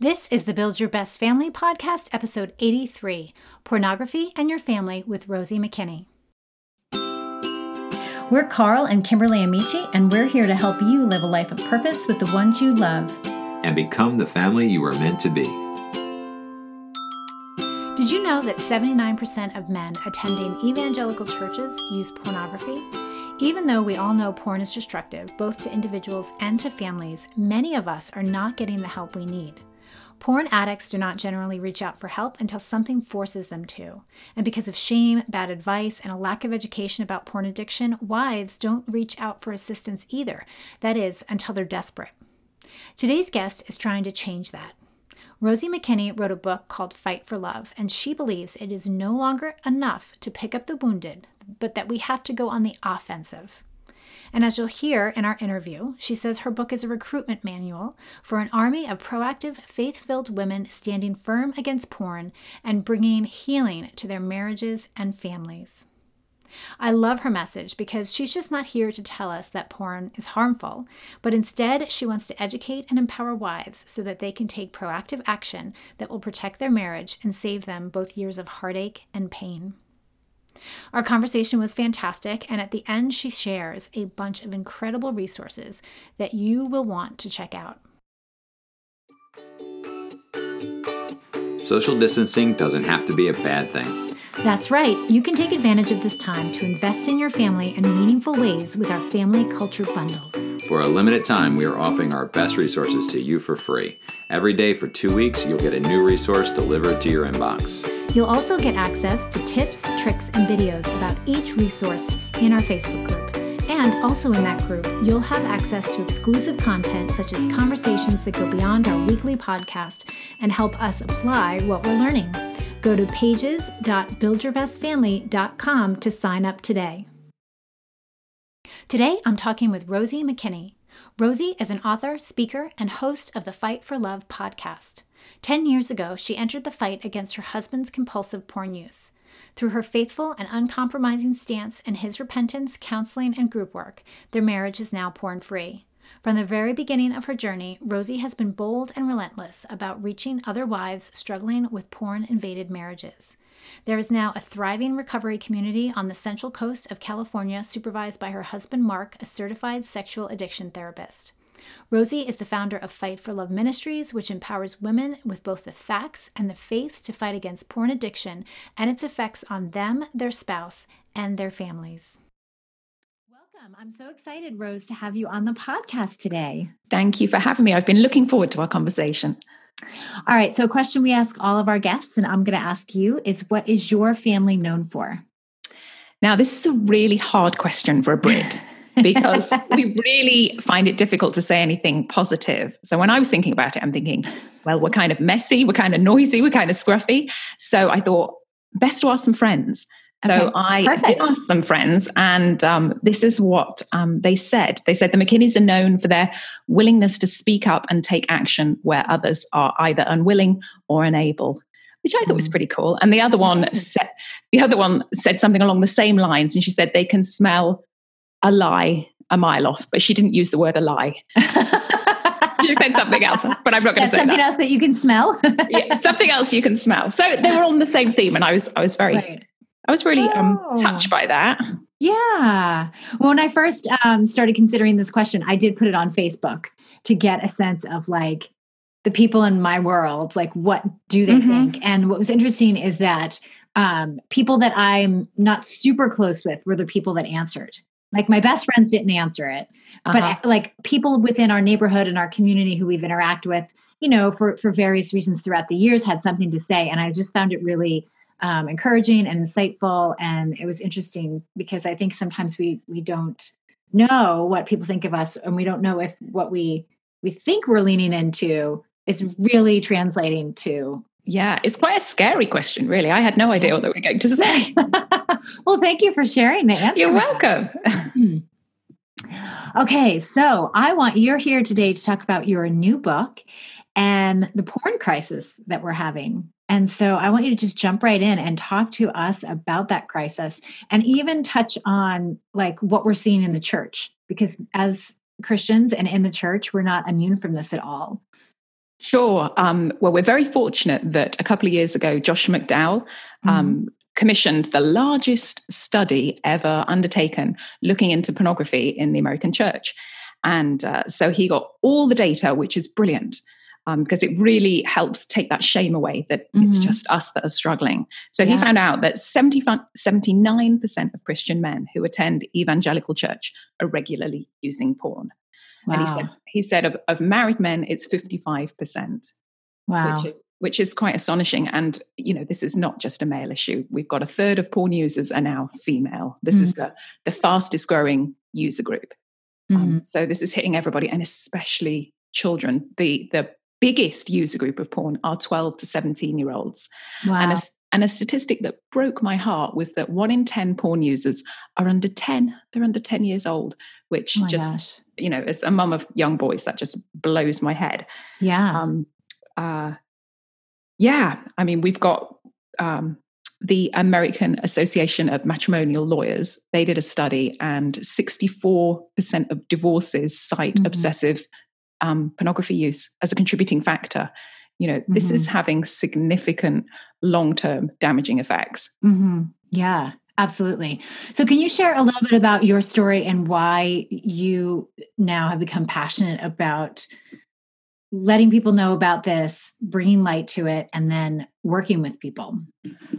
This is the Build Your Best Family podcast, episode 83 Pornography and Your Family with Rosie Makinney. We're Carl and Kimberly Amici, and we're here to help you live a life of purpose with the ones you love and become the family you were meant to be. Did you know that 79% of men attending evangelical churches use pornography? Even though we all know porn is destructive, both to individuals and to families, many of us are not getting the help we need. Porn addicts do not generally reach out for help until something forces them to. And because of shame, bad advice, and a lack of education about porn addiction, wives don't reach out for assistance either. That is, until they're desperate. Today's guest is trying to change that. Rosie Makinney wrote a book called Fight for Love, and she believes it is no longer enough to pick up the wounded, but that we have to go on the offensive. And as you'll hear in our interview, she says her book is a recruitment manual for an army of proactive, faith filled women standing firm against porn and bringing healing to their marriages and families. I love her message because she's just not here to tell us that porn is harmful, but instead she wants to educate and empower wives so that they can take proactive action that will protect their marriage and save them both years of heartache and pain. Our conversation was fantastic, and at the end, she shares a bunch of incredible resources that you will want to check out. Social distancing doesn't have to be a bad thing. That's right. You can take advantage of this time to invest in your family in meaningful ways with our Family Culture Bundle. For a limited time, we are offering our best resources to you for free. Every day for two weeks, you'll get a new resource delivered to your inbox. You'll also get access to tips, tricks, and videos about each resource in our Facebook group. And also in that group, you'll have access to exclusive content such as conversations that go beyond our weekly podcast and help us apply what we're learning. Go to pages.buildyourbestfamily.com to sign up today. Today, I'm talking with Rosie Makinney. Rosie is an author, speaker, and host of the Fight for Love podcast. Ten years ago, she entered the fight against her husband's compulsive porn use. Through her faithful and uncompromising stance and his repentance, counseling, and group work, their marriage is now porn free. From the very beginning of her journey, Rosie has been bold and relentless about reaching other wives struggling with porn invaded marriages. There is now a thriving recovery community on the central coast of California, supervised by her husband Mark, a certified sexual addiction therapist. Rosie is the founder of Fight for Love Ministries, which empowers women with both the facts and the faith to fight against porn addiction and its effects on them, their spouse, and their families. Welcome. I'm so excited, Rose, to have you on the podcast today. Thank you for having me. I've been looking forward to our conversation. All right. So, a question we ask all of our guests, and I'm going to ask you, is what is your family known for? Now, this is a really hard question for a Brit. because we really find it difficult to say anything positive. So when I was thinking about it, I'm thinking, well, we're kind of messy, we're kind of noisy, we're kind of scruffy. So I thought, best to ask some friends. So okay, I perfect. did ask some friends, and um, this is what um, they said. They said the Makinneys are known for their willingness to speak up and take action where others are either unwilling or unable which I thought was mm. pretty cool. And the other one said the other one said something along the same lines, and she said they can smell a lie a mile off, but she didn't use the word a lie. she said something else, but I'm not going to say something that. else that you can smell. yeah, something else you can smell. So they were on the same theme, and I was I was very right. I was really um, oh. um, touched by that. Yeah. Well, when I first um, started considering this question, I did put it on Facebook to get a sense of like the people in my world, like what do they mm-hmm. think? And what was interesting is that um, people that I'm not super close with were the people that answered. Like my best friends didn't answer it, uh-huh. but like people within our neighborhood and our community who we've interacted with, you know, for for various reasons throughout the years, had something to say, and I just found it really um, encouraging and insightful, and it was interesting because I think sometimes we we don't know what people think of us, and we don't know if what we we think we're leaning into is really translating to yeah, it's quite a scary question, really. I had no idea what they were going to say. well, thank you for sharing the answer. You're welcome. Okay, so I want you're here today to talk about your new book and the porn crisis that we're having. And so I want you to just jump right in and talk to us about that crisis and even touch on like what we're seeing in the church because as Christians and in the church, we're not immune from this at all. Sure. Um, well, we're very fortunate that a couple of years ago, Josh McDowell um, mm. commissioned the largest study ever undertaken looking into pornography in the American church. And uh, so he got all the data, which is brilliant um, because it really helps take that shame away that mm-hmm. it's just us that are struggling. So yeah. he found out that 79% of Christian men who attend evangelical church are regularly using porn. Wow. And he said, he said of, of married men, it's 55%. Wow. Which is, which is quite astonishing. And, you know, this is not just a male issue. We've got a third of porn users are now female. This mm-hmm. is the, the fastest growing user group. Um, mm-hmm. Um, so this is hitting everybody and especially children. The, the biggest user group of porn are 12 to 17 year olds. Wow. And, a, and a statistic that broke my heart was that one in 10 porn users are under 10. They're under 10 years old, which oh just, gosh. You know, as a mum of young boys, that just blows my head. Yeah. Um, uh, yeah. I mean, we've got um, the American Association of Matrimonial Lawyers. They did a study, and 64% of divorces cite mm-hmm. obsessive um, pornography use as a contributing factor. You know, this mm-hmm. is having significant long term damaging effects. Mm-hmm. Yeah, absolutely. So, can you share a little bit about your story and why you now have become passionate about letting people know about this, bringing light to it, and then working with people?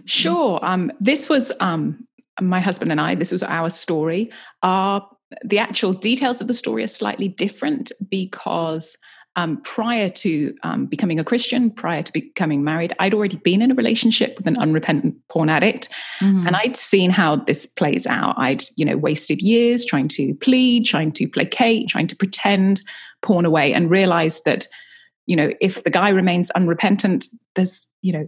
Sure. Um, this was um, my husband and I, this was our story. Our the actual details of the story are slightly different because um, prior to um, becoming a Christian, prior to becoming married, I'd already been in a relationship with an unrepentant porn addict, mm-hmm. and I'd seen how this plays out. I'd, you know, wasted years trying to plead, trying to placate, trying to pretend porn away, and realized that, you know, if the guy remains unrepentant, there's, you know,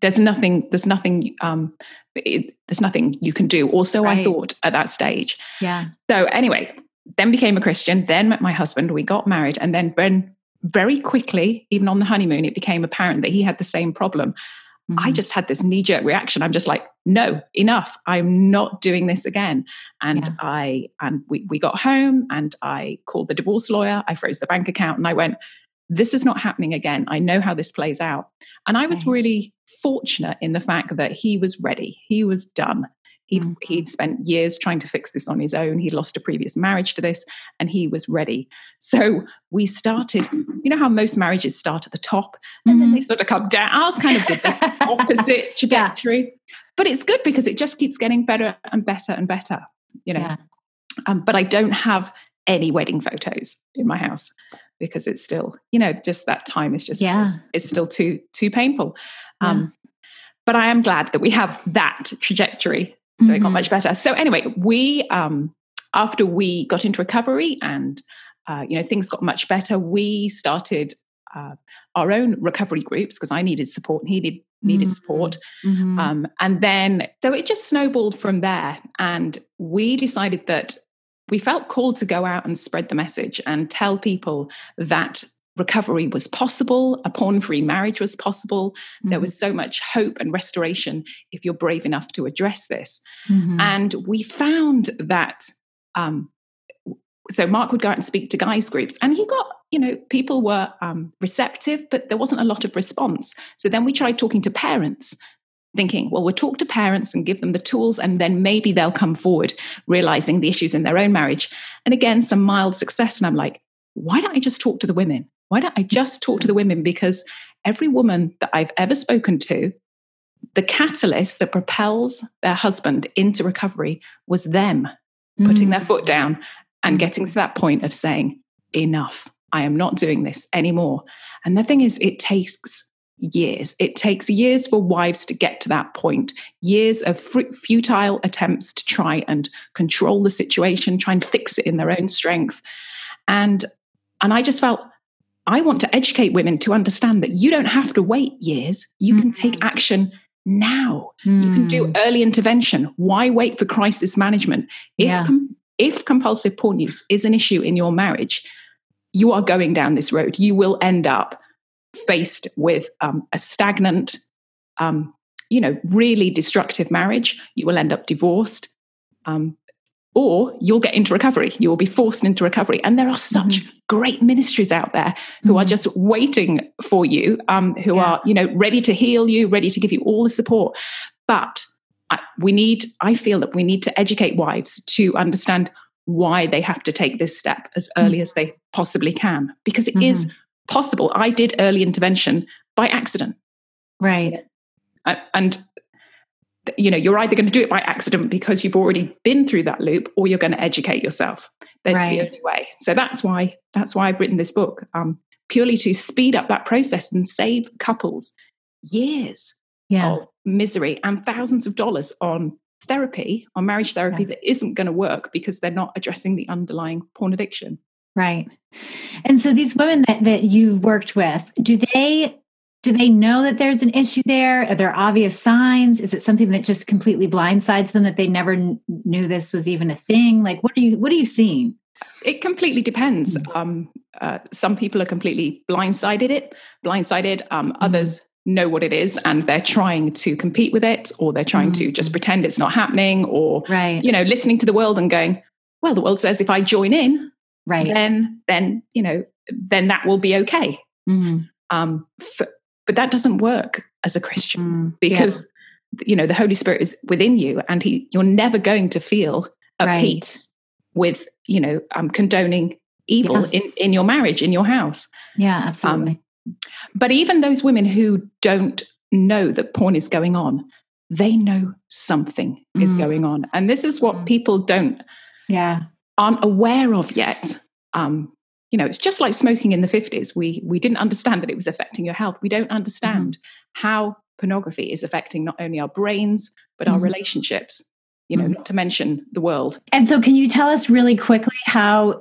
there's nothing there's nothing um it, there's nothing you can do also right. i thought at that stage yeah so anyway then became a christian then met my husband we got married and then when very quickly even on the honeymoon it became apparent that he had the same problem mm-hmm. i just had this knee-jerk reaction i'm just like no enough i'm not doing this again and yeah. i and we, we got home and i called the divorce lawyer i froze the bank account and i went this is not happening again. I know how this plays out. And I was really fortunate in the fact that he was ready, he was done. He'd, mm-hmm. he'd spent years trying to fix this on his own. He'd lost a previous marriage to this and he was ready. So we started, you know how most marriages start at the top and mm-hmm. then they sort of come down. Ours kind of did the opposite trajectory. Yeah. But it's good because it just keeps getting better and better and better, you know. Yeah. Um, but I don't have any wedding photos in my house because it's still you know just that time is just yeah it's, it's still too too painful yeah. um but i am glad that we have that trajectory so mm-hmm. it got mm-hmm. much better so anyway we um after we got into recovery and uh, you know things got much better we started uh, our own recovery groups because i needed support and he needed needed mm-hmm. support mm-hmm. um, and then so it just snowballed from there and we decided that we felt called to go out and spread the message and tell people that recovery was possible, a porn free marriage was possible. Mm-hmm. There was so much hope and restoration if you're brave enough to address this. Mm-hmm. And we found that. Um, so Mark would go out and speak to guys groups, and he got, you know, people were um, receptive, but there wasn't a lot of response. So then we tried talking to parents thinking, well, we'll talk to parents and give them the tools, and then maybe they'll come forward realizing the issues in their own marriage. And again, some mild success. And I'm like, why don't I just talk to the women? Why don't I just talk to the women? Because every woman that I've ever spoken to, the catalyst that propels their husband into recovery was them mm. putting their foot down and getting to that point of saying, enough. I am not doing this anymore. And the thing is, it takes years. It takes years for wives to get to that point, years of futile attempts to try and control the situation, try and fix it in their own strength. And and I just felt I want to educate women to understand that you don't have to wait years. You mm-hmm. can take mm-hmm. action now. Mm. You can do mm. early intervention. Why wait for crisis management? If yeah. com- if compulsive porn use is an issue in your marriage, you are going down this road. You will end up faced with um, a stagnant, um, you know, really destructive marriage, you will end up divorced. Um, or you'll get into recovery. You will be forced into recovery. And there are such mm-hmm. great ministries out there who mm-hmm. are just waiting for you, um, who yeah. are, you know, ready to heal you, ready to give you all the support. But I, we need, I feel that we need to educate wives to understand why they have to take this step as early mm-hmm. as they possibly can, because it is mm-hmm. possible. I did early intervention by accident. Right. and you know you're either going to do it by accident because you've already been through that loop or you're going to educate yourself that's right. the only way so that's why that's why i've written this book um, purely to speed up that process and save couples years yeah. of misery and thousands of dollars on therapy on marriage therapy yeah. that isn't going to work because they're not addressing the underlying porn addiction right and so these women that, that you've worked with do they do they know that there's an issue there? Are there obvious signs? Is it something that just completely blindsides them that they never kn- knew this was even a thing? Like, what are you what are you seeing? It completely depends. Mm. Um, uh, some people are completely blindsided it, blindsided. Um, mm-hmm. Others know what it is and they're trying to compete with it, or they're trying mm-hmm. to just mm. pretend it's not happening, or right. you know, listening to the world and going, "Well, the world says if I join in, right, then then you know, then that will be okay." Mm-hmm. Um, for, but that doesn't work as a Christian mm, because yeah. you know the Holy Spirit is within you, and he you're never going to feel at right. peace with you know um, condoning evil yeah. in in your marriage in your house. Yeah, absolutely. Um, but even those women who don't know that porn is going on, they know something mm. is going on, and this is what mm. people don't yeah aren't aware of yet. Um, you know it's just like smoking in the 50s we we didn't understand that it was affecting your health we don't understand mm-hmm. how pornography is affecting not only our brains but mm-hmm. our relationships you know mm-hmm. not to mention the world and so can you tell us really quickly how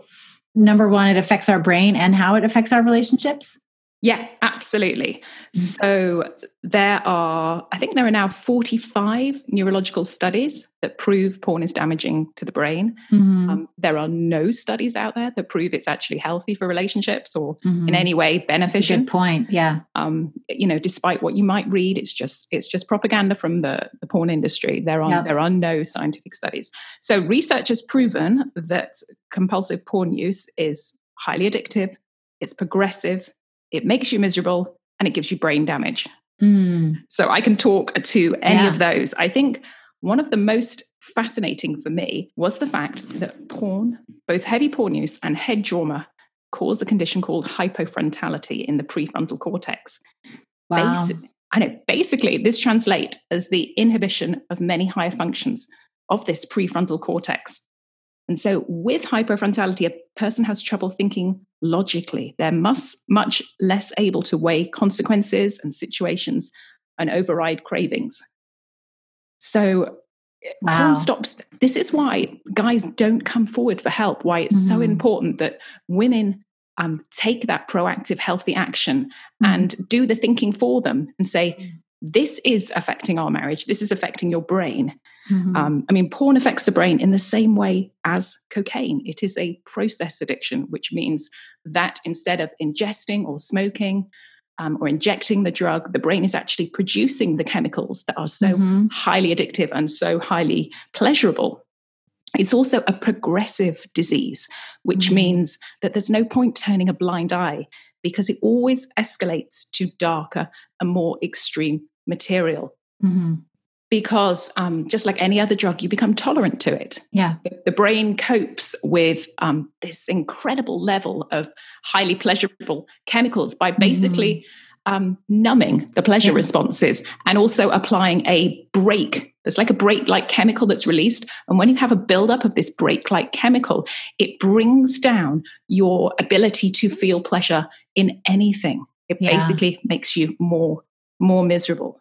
number one it affects our brain and how it affects our relationships yeah, absolutely. Mm. So there are, I think there are now 45 neurological studies that prove porn is damaging to the brain. Mm-hmm. Um, there are no studies out there that prove it's actually healthy for relationships or mm-hmm. in any way beneficial. good point. Yeah. Um, you know, despite what you might read, it's just it's just propaganda from the, the porn industry. There are yep. there are no scientific studies. So research has proven that compulsive porn use is highly addictive. It's progressive it makes you miserable, and it gives you brain damage. Mm. So I can talk to any yeah. of those. I think one of the most fascinating for me was the fact that porn, both heavy porn use and head trauma, cause a condition called hypofrontality in the prefrontal cortex. Wow. Basi- and it basically, this translates as the inhibition of many higher functions of this prefrontal cortex. And so, with hypofrontality, a person has trouble thinking logically. They're much, much less able to weigh consequences and situations and override cravings. So, wow. stops. This is why guys don't come forward for help, why it's mm-hmm. so important that women um, take that proactive, healthy action mm-hmm. and do the thinking for them and say, mm this is affecting our marriage. This is affecting your brain. Mm-hmm. Um, I mean, porn affects the brain in the same way as cocaine. It is a process addiction, which means that instead of ingesting or smoking um, or injecting the drug, the brain is actually producing the chemicals that are so mm-hmm. highly addictive and so highly pleasurable. It's also a progressive disease, which mm-hmm. means that there's no point turning a blind eye because it always escalates to darker and more extreme material. Mm-hmm. Because um, just like any other drug, you become tolerant to it. Yeah. The brain copes with um, this incredible level of highly pleasurable chemicals by basically mm-hmm. um, numbing the pleasure yeah. responses and also applying a brake. There's like a brake like chemical that's released. And when you have a buildup of this brake like chemical, it brings down your ability to feel pleasure in anything. It yeah. basically makes you more more miserable.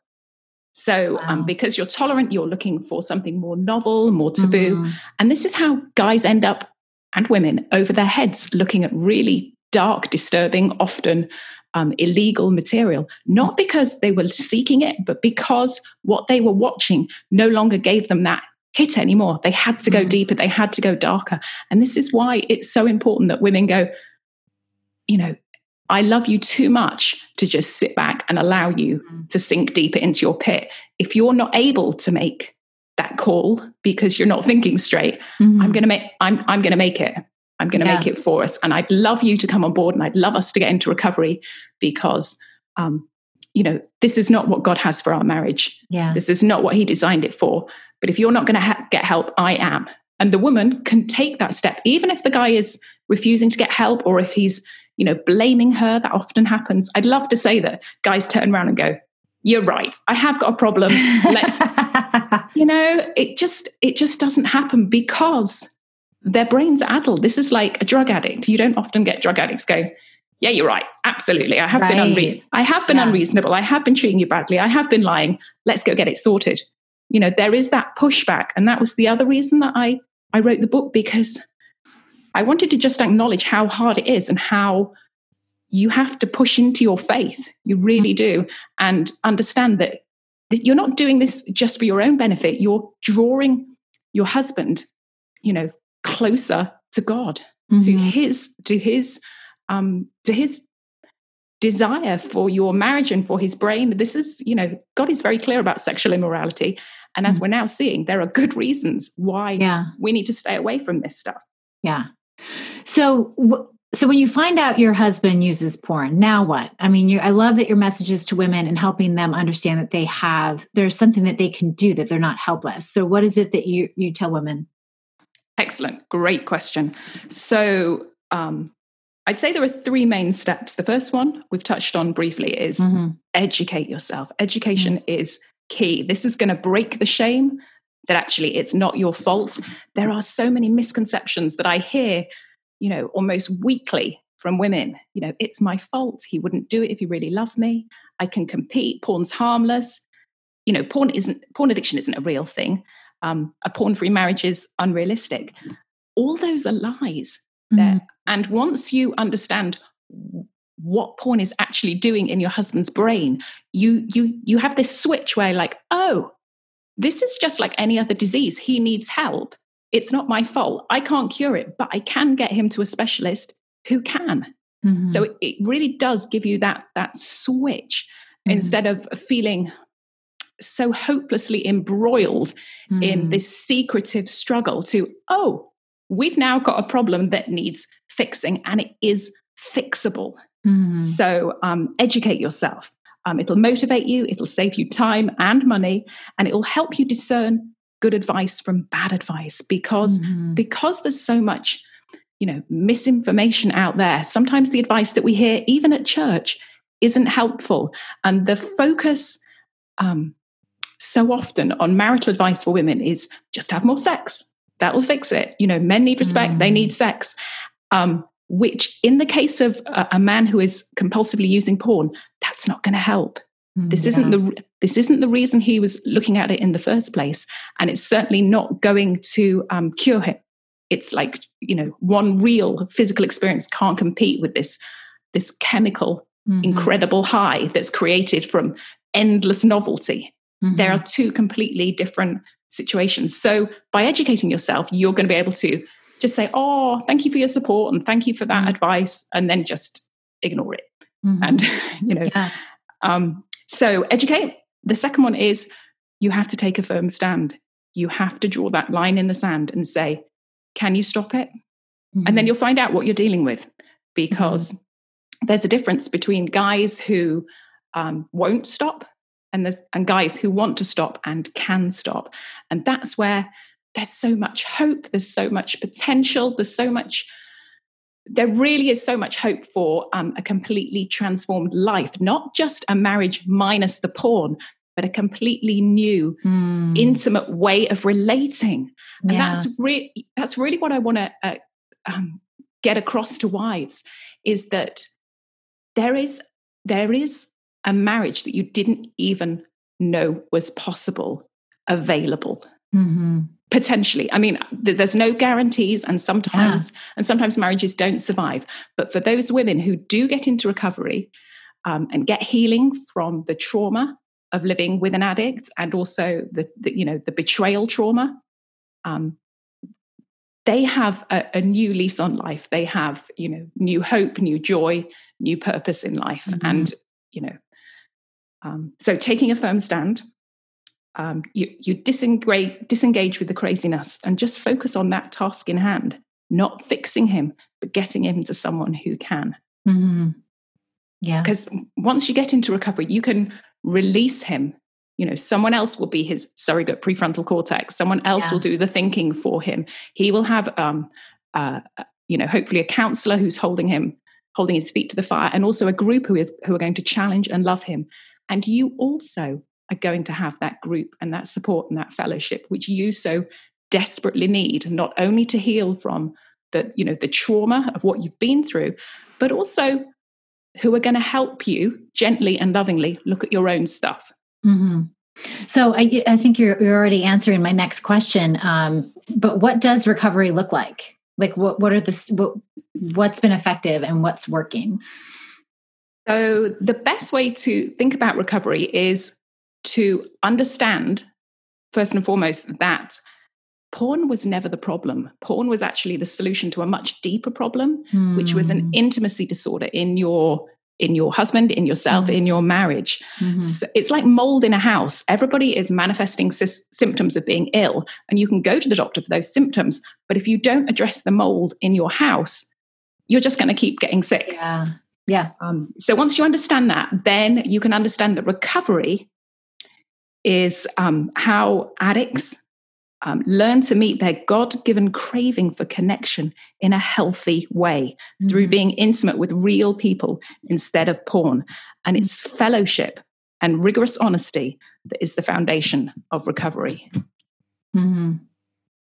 So, um, wow. um, because you're tolerant, you're looking for something more novel, more taboo. Mm-hmm. And this is how guys end up, and women, over their heads, looking at really dark, disturbing, often um, illegal material, not because they were seeking it, but because what they were watching no longer gave them that hit anymore. They had to go mm-hmm. deeper, they had to go darker. And this is why it's so important that women go, you know, I love you too much to just sit back and allow you mm. to sink deeper into your pit. If you're not able to make that call because you're not thinking straight. Mm-hmm. I'm going to make I'm I'm going to make it. I'm going to Yeah. make it for us, and I'd love you to come on board, and I'd love us to get into recovery because, um, you know, this is not what God has for our marriage. yeah. This is not what He designed it for. But if you're not going to ha- get help, I am. And the woman can take that step, even if the guy is refusing to get help or if he's, you know, blaming her. That often happens. I'd love to say that guys turn around and go, "You're right. I have got a problem. Let's you know it just it just doesn't happen because their brains are addled this is like a drug addict you don't often get drug addicts going yeah you're right absolutely i have been unre- i have been Yeah. unreasonable i have been treating you badly i have been lying let's go get it sorted you know there is that pushback and that was the other reason that i i wrote the book because i wanted to just acknowledge how hard it is and how you have to push into your faith you really do and understand that that you're not doing this just for your own benefit you're drawing your husband you know closer to god to Mhm. his to his um to his desire for your marriage and for his brain this is you know god is very clear about sexual immorality and as Mhm. we're now seeing there are good reasons why Yeah. we need to stay away from this stuff Yeah. So, so when you find out your husband uses porn, now what? I mean, you I love that your messages to women and helping them understand that they have there's something that they can do that they're not helpless. So, what is it that you you tell women? Excellent. Great question. So, um, I'd say there are three main steps. The first one we've touched on briefly is Mhm. educate yourself. Education is key. This is going to break the shame that actually it's not your fault. There are so many misconceptions that I hear, you know, almost weekly from women. You know, it's my fault. He wouldn't do it if he really loved me. I can compete. Porn's harmless. You know, porn isn't porn addiction isn't a real thing. Um, a porn-free marriage is unrealistic. All those are lies there. And once you understand what porn is actually doing in your husband's brain, you you you have this switch where like, oh, this is just like any other disease. He needs help. It's not my fault. I can't cure it, but I can get him to a specialist who can. Mhm. So it, it really does give you that that switch Mhm. instead of feeling so hopelessly embroiled in Mhm. this secretive struggle to, oh, we've now got a problem that needs fixing and it is fixable. Mhm. So um, educate yourself. Um, it'll motivate you, it'll save you time and money, and it'll help you discern good advice from bad advice because Mhm. because there's so much you know misinformation out there sometimes the advice that we hear even at church isn't helpful and the focus um, so often on marital advice for women is just have more sex that will fix it you know men need respect they Mm. need sex um, which in the case of a, a man who is compulsively using porn that's not going to help this isn't the this isn't the reason he was looking at it in the first place and it's certainly not going to um, cure him. It's like you know one real physical experience can't compete with this this chemical Mhm. incredible high that's created from endless novelty. There Mhm. are two completely different situations. So by educating yourself you're going to be able to just say oh thank you for your support and thank you for that Mm. advice and then just ignore it Mhm. and you know yeah. um, so educate. The second one is you have to take a firm stand. You have to draw that line in the sand and say, can you stop it? And then Mhm. you'll find out what you're dealing with because there's a difference between guys who um, won't stop and there's and guys who want to stop and can stop. And that's where there's so much hope, there's so much potential, there's so much there really is so much hope for um, a completely transformed life, not just a marriage minus the porn, but a completely new, Mm. intimate way of relating. And Yeah. that's really that's really what I want to uh, um, get across to wives is that there is there is a marriage that you didn't even know was possible available Mhm. Potentially. I mean th- there's no guarantees and sometimes and sometimes marriages don't survive. But for those women who do get into recovery um, and get healing from the trauma of living with an addict and also the, the you know the betrayal trauma um, they have a, a new lease on life. They have you know new hope new joy new purpose in life. Mhm. and you know um, so taking a firm stand um, you, you disengage, disengage with the craziness and just focus on that task in hand, not fixing him, but getting him to someone who can. Mm-hmm. Yeah. Because once you get into recovery, you can release him. You know, someone else will be his surrogate prefrontal cortex. Someone else Yeah. will do the thinking for him. He will have, um, uh, you know, hopefully a counselor who's holding him, holding his feet to the fire, and also a group who is who are going to challenge and love him. And you also are going to have that group and that support and that fellowship, which you so desperately need, not only to heal from the, you know, the trauma of what you've been through, but also who are going to help you gently and lovingly look at your own stuff. hmm So I, I think you're, you're already answering my next question. Um, but what does recovery look like? Like what, what are the, what, what's been effective and what's working? So, the best way to think about recovery is to understand, first and foremost, that porn was never the problem. Porn was actually the solution to a much deeper problem, which was an Hmm. intimacy disorder in your in your husband in yourself Mhm. in your marriage Mhm. So it's like mold in a house everybody is manifesting sys- symptoms of being ill and you can go to the doctor for those symptoms but if you don't address the mold in your house you're just going to keep getting sick Yeah. Yeah. um, so once you understand that, then you can understand that recovery is um, how addicts um, learn to meet their God given craving for connection in a healthy way through Mhm. being intimate with real people instead of porn. And it's fellowship and rigorous honesty that is the foundation of recovery. hmm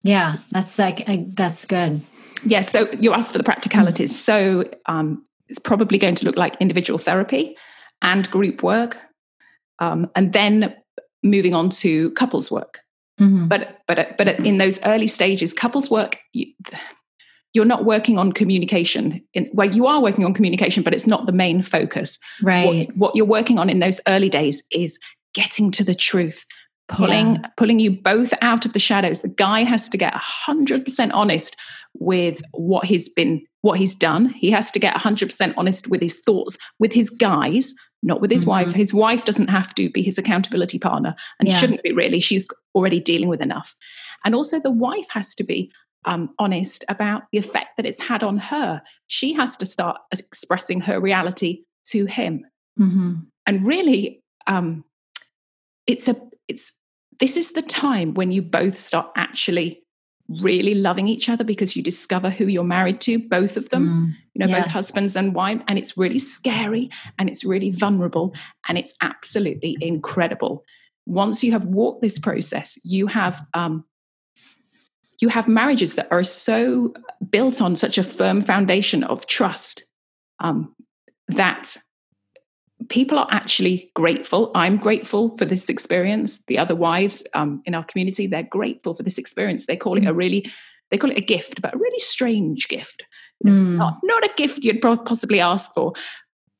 Yeah. That's like, I, that's good. Yeah, so you asked for the practicalities. So um, it's probably going to look like individual therapy and group work, um, and then moving on to couples work. Mhm. But but but in those early stages, couples work. You, you're not working on communication. In, well, you are working on communication, but it's not the main focus. Right. What, what you're working on in those early days is getting to the truth, pulling pulling you both out of the shadows. The guy has to get hundred percent honest with what he's been, what he's done. He has to get hundred percent honest with his thoughts, with his guys, not with his Mhm. wife. His wife doesn't have to be his accountability partner, and Yeah. shouldn't be really. She's already dealing with enough. And also, the wife has to be um, honest about the effect that it's had on her. She has to start expressing her reality to him hmm and really um it's a it's this is the time when you both start actually really loving each other because you discover who you're married to both of them Mm. you know Yeah. both husbands and wife and it's really scary and it's really vulnerable and it's absolutely incredible once you have walked this process you have um you have marriages that are so built on such a firm foundation of trust um, that people are actually grateful. I'm grateful for this experience. The other wives um, in our community, they're grateful for this experience. They call it a really, they call it a gift, but a really strange gift. Mm. Not, not a gift you'd possibly ask for,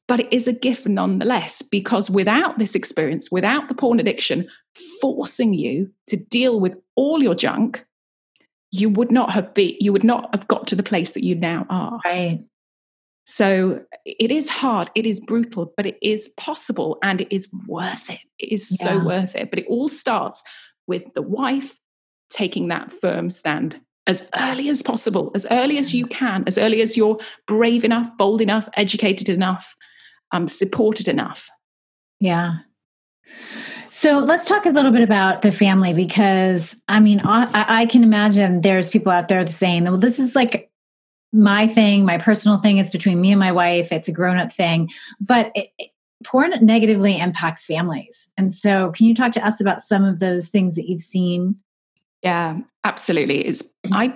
but it is a gift nonetheless, because without this experience, without the porn addiction forcing you to deal with all your junk, you would not have been, you would not have got to the place that you now are. Right. So it is hard, it is brutal, but it is possible and it is worth it. It is so worth it. But it all starts with the wife taking that firm stand as early as possible, as early as you can, as early as you're brave enough, bold enough, educated enough, um, supported enough. Yeah. So let's talk a little bit about the family because I mean, I, I can imagine there's people out there saying, well, this is like my thing, my personal thing. It's between me and my wife, it's a grown up thing. But it, it- porn negatively impacts families. And so, can you talk to us about some of those things that you've seen? Yeah, absolutely. It's I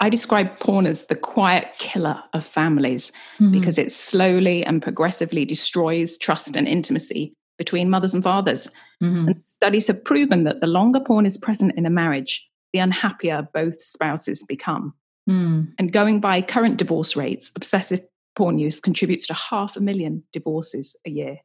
I describe porn as the quiet killer of families. Mhm. because it slowly and progressively destroys trust and intimacy between mothers and fathers. Mhm. And studies have proven that the longer porn is present in a marriage, the unhappier both spouses become. Mm. And going by current divorce rates, obsessive porn use contributes to half a million divorces a year.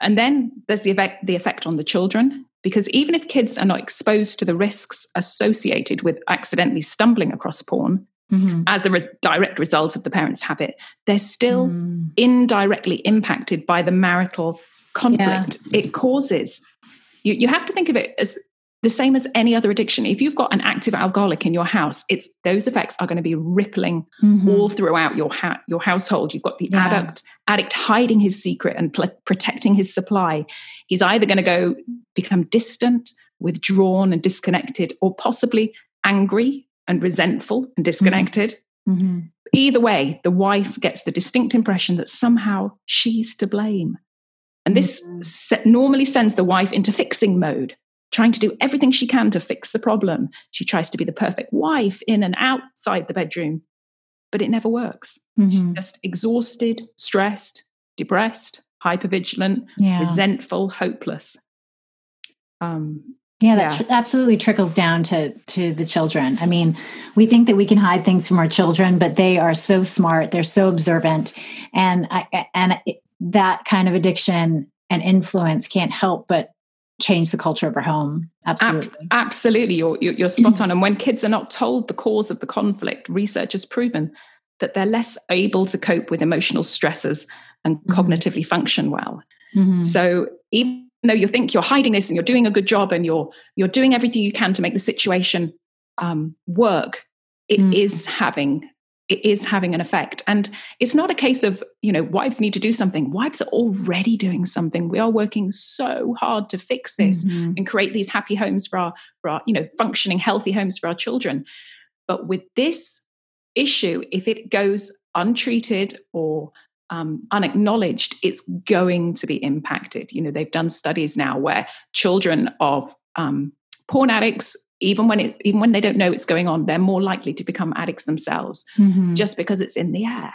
And then there's the effect, the effect on the children, because even if kids are not exposed to the risks associated with accidentally stumbling across porn Mhm. as a res- direct result of the parents' habit, they're still Mm. indirectly impacted by the marital conflict it causes. you, you have to think of it as the same as any other addiction. If you've got an active alcoholic in your house, it's those effects are going to be rippling mm-hmm. all throughout your ha- your household. You've got the yeah. addict addict hiding his secret and pl- protecting his supply. He's either going to go become distant, withdrawn, and disconnected, or possibly angry and resentful and disconnected. Mm-hmm. mm-hmm. Either way, the wife gets the distinct impression that somehow she's to blame. And this mm-hmm. se- normally sends the wife into fixing mode trying to do everything she can to fix the problem. She tries to be the perfect wife in and outside the bedroom, but it never works. Mm-hmm. She's just exhausted, stressed, depressed, hypervigilant, yeah. resentful, hopeless. Um, yeah, that yeah. Tr- absolutely trickles down to to the children. I mean, we think that we can hide things from our children, but they are so smart, they're so observant, and I, and it, that kind of addiction and influence can't help but change the culture of our home. Absolutely. Ab- absolutely. You're, you're, you're spot on. And when kids are not told the cause of the conflict, research has proven that they're less able to cope with emotional stresses and mm-hmm. cognitively function well. Mm-hmm. So even though you think you're hiding this and you're doing a good job and you're you're doing everything you can to make the situation um, work, it mm-hmm. is having it is having an effect. And it's not a case of you know wives need to do something. Wives are already doing something. We are working so hard to fix this mm-hmm. and create these happy homes for our for our you know functioning healthy homes for our children. But with this issue if it goes untreated or um, unacknowledged it's going to be impacted. You know they've done studies now where children of um, porn addicts even when it even when they don't know it's going on they're more likely to become addicts themselves mm-hmm. just because it's in the air.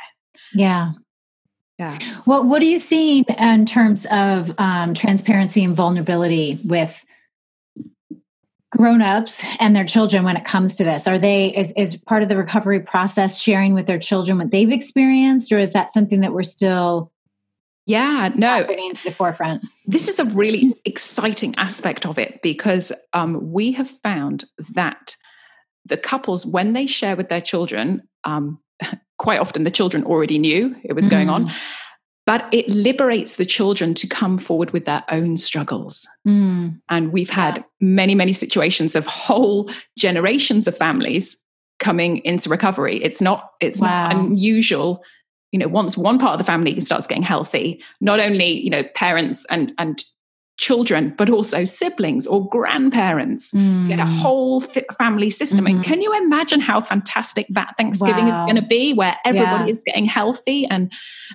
Yeah. Yeah. Well what are you seeing in terms of um, transparency and vulnerability with grown-ups and their children when it comes to this? Are they is, is part of the recovery process sharing with their children what they've experienced or is that something that we're still yeah, no, bringing into the forefront. This is a really exciting aspect of it because um, we have found that the couples, when they share with their children, um, quite often the children already knew it was mm. going on, mm. but it liberates the children to come forward with their own struggles. Mm. And we've had yeah. many, many situations of whole generations of families coming into recovery. It's not it's wow. not unusual you know once one part of the family starts getting healthy not only you know parents and and children but also siblings or grandparents mm. get a mm. whole family system mm-hmm. and can you imagine how fantastic that thanksgiving wow. is going to be where everybody yeah. is getting healthy and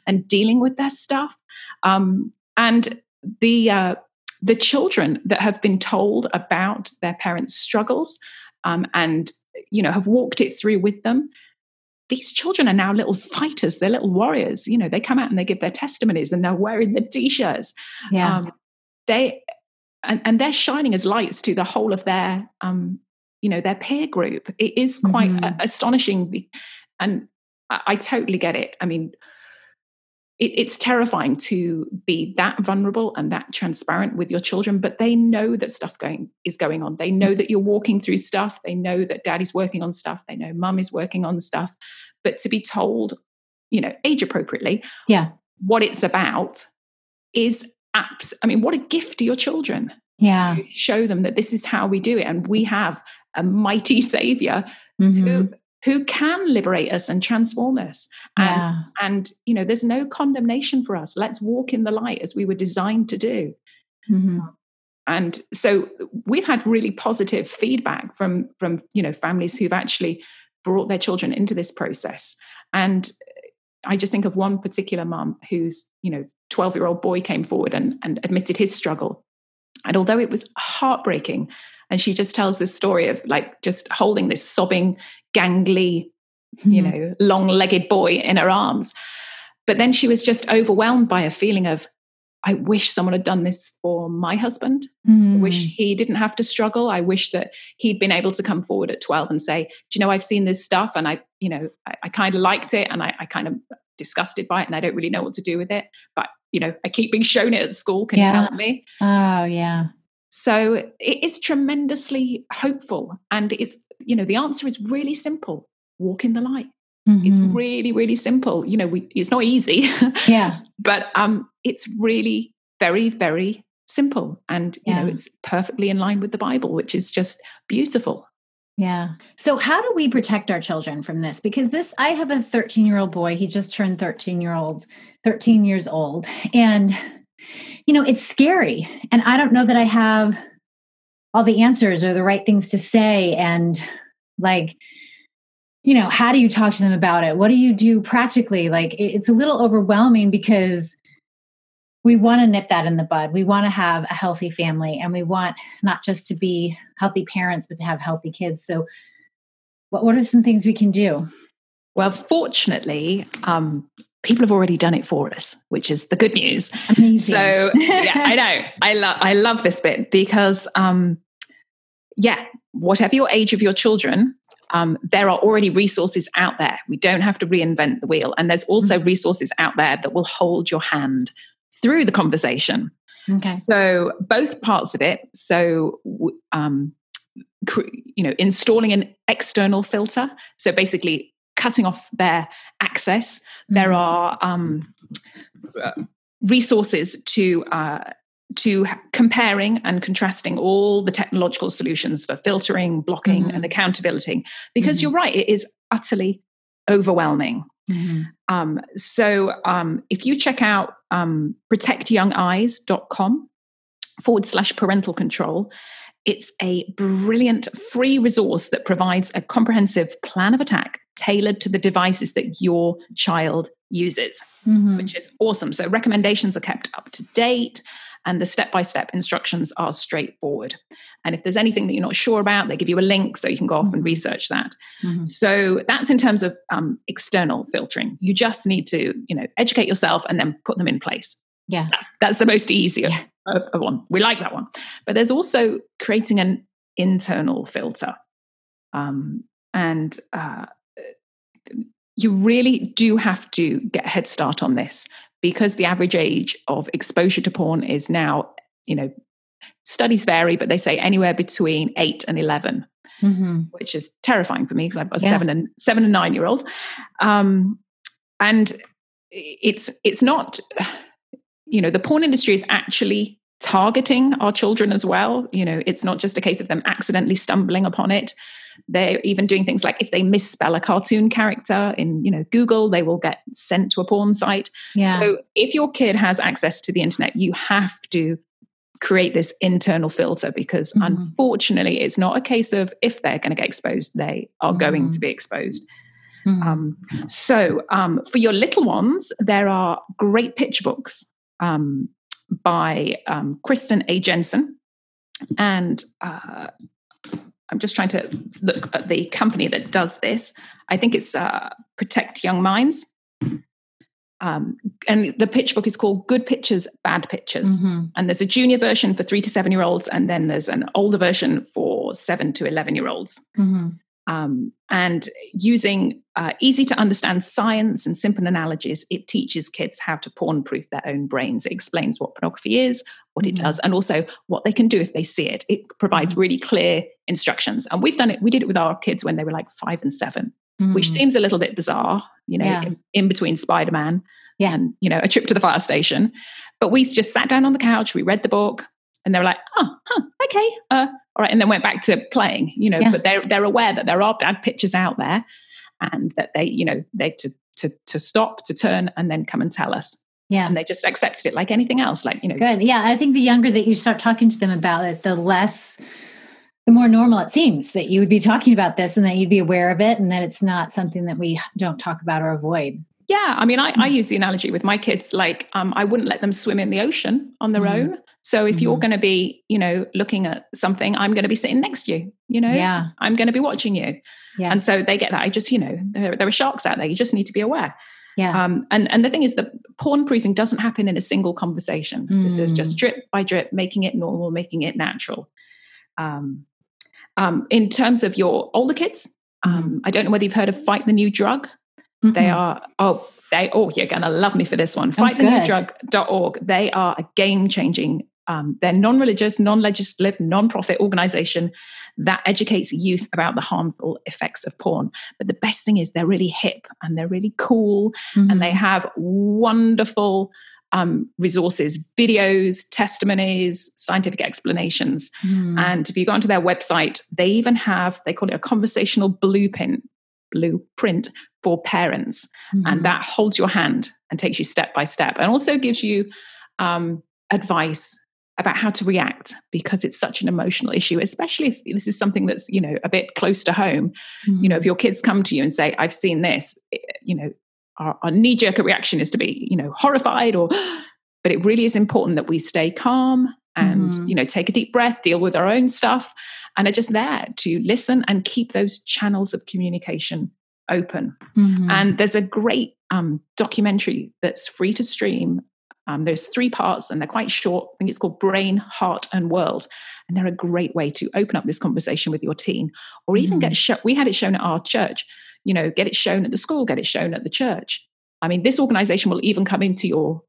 and dealing with their stuff um, and the uh, the children that have been told about their parents struggles um, and you know have walked it through with them these children are now little fighters they're little warriors you know they come out and they give their testimonies and they're wearing the t-shirts. Yeah. Um, they and, and they're shining as lights to the whole of their um you know their peer group. It is quite mm-hmm. astonishing and I, I, totally get it. I mean it, it's terrifying to be that vulnerable and that transparent with your children but they know that stuff going is going on. They know that you're walking through stuff. They know that daddy's working on stuff. They know mum is working on stuff. But to be told you know age appropriately yeah. what it's about is apps i mean what a gift to your children yeah. to show them that this is how we do it. And we have a mighty savior mm-hmm. who who can liberate us and transform us. And yeah. and you know there's no condemnation for us. Let's walk in the light as we were designed to do. Mm-hmm. and so we've had really positive feedback from from you know families who've actually brought their children into this process. And i just think of one particular mum whose you know 12 year old boy came forward and, and admitted his struggle. And although it was heartbreaking and she just tells this story of like just holding this sobbing gangly mm-hmm. you know long-legged boy in her arms but then she was just overwhelmed by a feeling of I wish someone had done this for my husband. Mm. I wish mm. he didn't have to struggle. I wish that he'd been able to come forward at 12 and say, Do you know, I've seen this stuff and I, you know, I, I kind of liked it and I, I, kind of disgusted by it and I don't really know what to do with it. But, you know, I keep being shown it at school. Can yeah. you help me? Oh, yeah. So it is tremendously hopeful. And it's, you know, the answer is really simple walk in the light. Mm-hmm. It's really, really simple. You know, we, it's not easy. Yeah. but um, it's really very, very simple and you yeah. know it's perfectly in line with the bible which is just beautiful yeah so how do we protect our children from this because this i have a 13 year old boy he just turned 13 year old 13 years old and you know it's scary and i don't know that i have all the answers or the right things to say and like you know how do you talk to them about it? What do you do practically? Like it's a little overwhelming because we want to nip that in the bud. We want to have a healthy family and we want not just to be healthy parents but to have healthy kids. So what, what are some things we can do? Well fortunately um, people have already done it for us, which is the good news. Amazing. So yeah, I know. I love I love this bit because um yeah, whatever your age of your children, um, there are already resources out there. We don't have to reinvent the wheel. And there's also mm-hmm. resources out there that will hold your hand through the conversation. Okay. So both parts of it. So um, you know, installing an external filter. So basically cutting off their access. There are um, resources to uh, to comparing and contrasting all the technological solutions for filtering, blocking, mm-hmm. and accountability. Because mm-hmm. you're right, it is utterly overwhelming. Mm-hmm. Um, so um, if you check out um, protectyoungeyes.com forward slash parental control, it's a brilliant free resource that provides a comprehensive plan of attack tailored to the devices that your child uses, mm-hmm. which is awesome. So, recommendations are kept up to date and the step by step instructions are straightforward. And if there's anything that you're not sure about, they give you a link so you can go off and mm-hmm. research that. Mm-hmm. So, that's in terms of um, external filtering. You just need to, you know, educate yourself and then put them in place. Yeah. That's, that's the most easier. Yeah one. We like that one. But there's also creating an internal filter. Um, and uh, you really do have to get a head start on this because the average age of exposure to porn is now, you know, studies vary, but they say anywhere between eight and 11. Mm-hmm. Which is terrifying for me because I've got a yeah. seven and seven and nine year old, um, and it's it's not you know the porn industry is actually targeting our children as well. You know, it's not just a case of them accidentally stumbling upon it. They're even doing things like if they misspell a cartoon character in, you know, Google, they will get sent to a porn site. Yeah. So if your kid has access to the internet, you have to create this internal filter because mm-hmm. unfortunately it's not a case of if they're going to get exposed, they are mm-hmm. going to be exposed. Mm-hmm. Um, so um, for your little ones, there are great picture books. Um, by um, Kristen A. Jenson. And uh, I'm just trying to look at the company that does this. I think it's uh, Protect Young Minds. Um, and the pitch book is called Good Pictures, Bad Pictures. Mm-hmm. And there's a junior version for three to seven year olds, and then there's an older version for seven to 11 year olds. Mm-hmm. Um, and using uh, easy to understand science and simple analogies, it teaches kids how to porn proof their own brains. It explains what pornography is, what mm-hmm. it does, and also what they can do if they see it. It provides mm-hmm. really clear instructions. And we've done it, we did it with our kids when they were like five and 7 mm-hmm. which seems a little bit bizarre, you know, yeah. in, in, between Spider Man yeah. and, you know, a trip to the fire station. But we just sat down on the couch, we read the book, and they were like, oh, huh, okay, uh, all right, and then went back to playing, you know. Yeah. But they're they're aware that there are bad pictures out there, and that they, you know, they to to to stop, to turn, and then come and tell us. Yeah, and they just accepted it like anything else, like you know. Good. Yeah, I think the younger that you start talking to them about it, the less the more normal it seems that you would be talking about this and that you'd be aware of it and that it's not something that we don't talk about or avoid. Yeah, I mean, I, I use the analogy with my kids like um, I wouldn't let them swim in the ocean on their mm-hmm. own. So if mm-hmm. you're going to be, you know, looking at something, I'm going to be sitting next to you. You know, yeah, I'm going to be watching you. Yeah. And so they get that. I just, you know, there, there are sharks out there. You just need to be aware. Yeah. Um, and and the thing is that porn proofing doesn't happen in a single conversation. Mm. This is just mm. drip by drip, making it normal, making it natural. Um, um, in terms of your older kids, mm. I don't know whether you've heard of Fight the New Drug. Mm-hmm. They are, oh, they, oh, you're going to love me for this one. Fight Oh, FightTheNewDrug.org. They are a game changing, um, they're non religious, non legislative, non profit organization that educates youth about the harmful effects of porn. But the best thing is they're really hip and they're really cool mm-hmm. and they have wonderful um, resources, videos, testimonies, scientific explanations. Mm. And if you go onto their website, they even have, they call it a conversational blueprint, blueprint for parents. Mm-hmm. And that holds your hand and takes you step by step and also gives you um, advice about how to react because it's such an emotional issue especially if this is something that's you know a bit close to home mm-hmm. you know if your kids come to you and say i've seen this you know our, our knee jerk reaction is to be you know horrified or but it really is important that we stay calm and mm-hmm. you know take a deep breath deal with our own stuff and are just there to listen and keep those channels of communication open mm-hmm. and there's a great um, documentary that's free to stream um, there's three parts and they're quite short. I think it's called Brain, Heart, and World. And they're a great way to open up this conversation with your teen or even mm. get shown. We had it shown at our church, you know, get it shown at the school, get it shown at the church. I mean, this organization will even come into your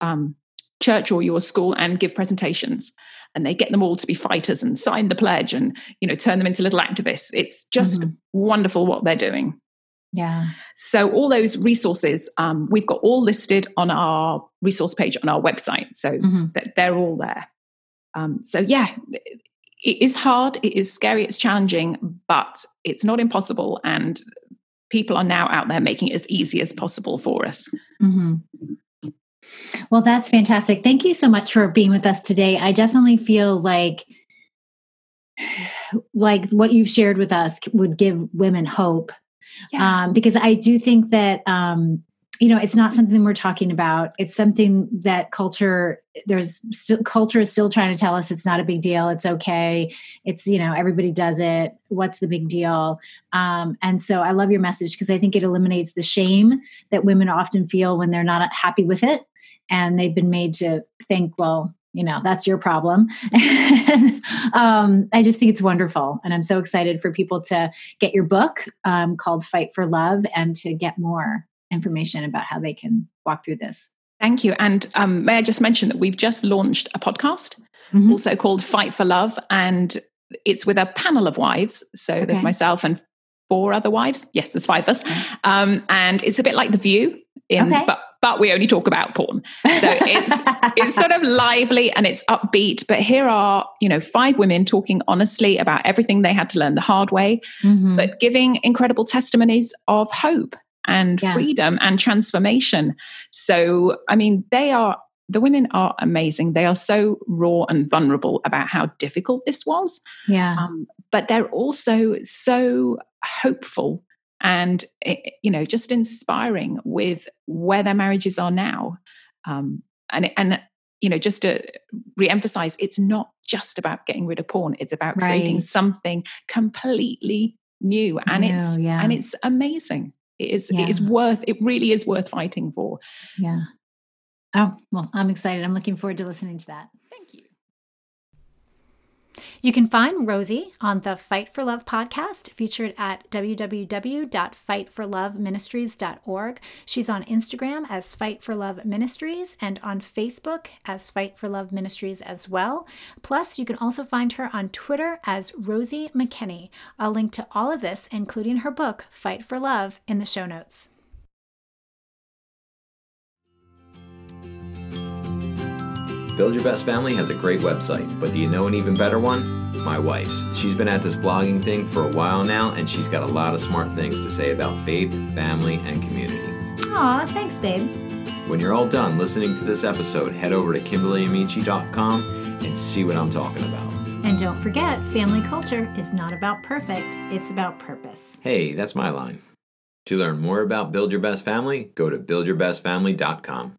um, church or your school and give presentations and they get them all to be fighters and sign the pledge and you know turn them into little activists it's just mm-hmm. wonderful what they're doing yeah. So all those resources, um, we've got all listed on our resource page on our website. So mm-hmm. they're all there. Um, so yeah, it is hard, it is scary, it's challenging, but it's not impossible. And people are now out there making it as easy as possible for us. Mm-hmm. Well, that's fantastic. Thank you so much for being with us today. I definitely feel like like what you've shared with us would give women hope yeah. um, because I do think that um, you know it's not something we're talking about. It's something that culture there's culture is still trying to tell us it's not a big deal. It's okay. It's you know everybody does it. What's the big deal? Um, and so I love your message because I think it eliminates the shame that women often feel when they're not happy with it and they've been made to think well you know that's your problem. Um, i just think it's wonderful. And i'm so excited for people to get your book um, called fight for love and to get more information about how they can walk through this. Thank you. And um, may i just mention that we've just launched a podcast mm-hmm. also called fight for love and it's with a panel of wives. So okay. there's myself and four other wives. Yes there's five of us. Um, and it's a bit like the view in okay. but but we only talk about porn. So it's it's sort of lively and it's upbeat. But here are, you know, five women talking honestly about everything they had to learn the hard way, mm-hmm. but giving incredible testimonies of hope and yeah. freedom and transformation. So, I mean, they are the women are amazing. They are so raw and vulnerable about how difficult this was. Yeah. Um, but they're also so hopeful and eh, you know just inspiring with where their marriages are now um, and and you know just to re-emphasize it's not just about getting rid of porn it's about right. creating something completely new and it's yeah. and it's amazing it is yeah. it is worth it really is worth fighting for yeah oh well i'm excited i'm looking forward to listening to that you can find Rosie on the Fight for Love podcast, featured at www.fightforloveministries.org. She's on Instagram as Fight for Love Ministries and on Facebook as Fight for Love Ministries as well. Plus, you can also find her on Twitter as Rosie Makinney. I'll link to all of this, including her book, Fight for Love, in the show notes. Build Your Best Family has a great website, but do you know an even better one? My wife's. She's been at this blogging thing for a while now, and she's got a lot of smart things to say about faith, family, and community. Aw, thanks, babe. When you're all done listening to this episode, head over to KimberlyAmici.com and see what I'm talking about. And don't forget, family culture is not about perfect, it's about purpose. Hey, that's my line. To learn more about Build Your Best Family, go to buildyourbestfamily.com.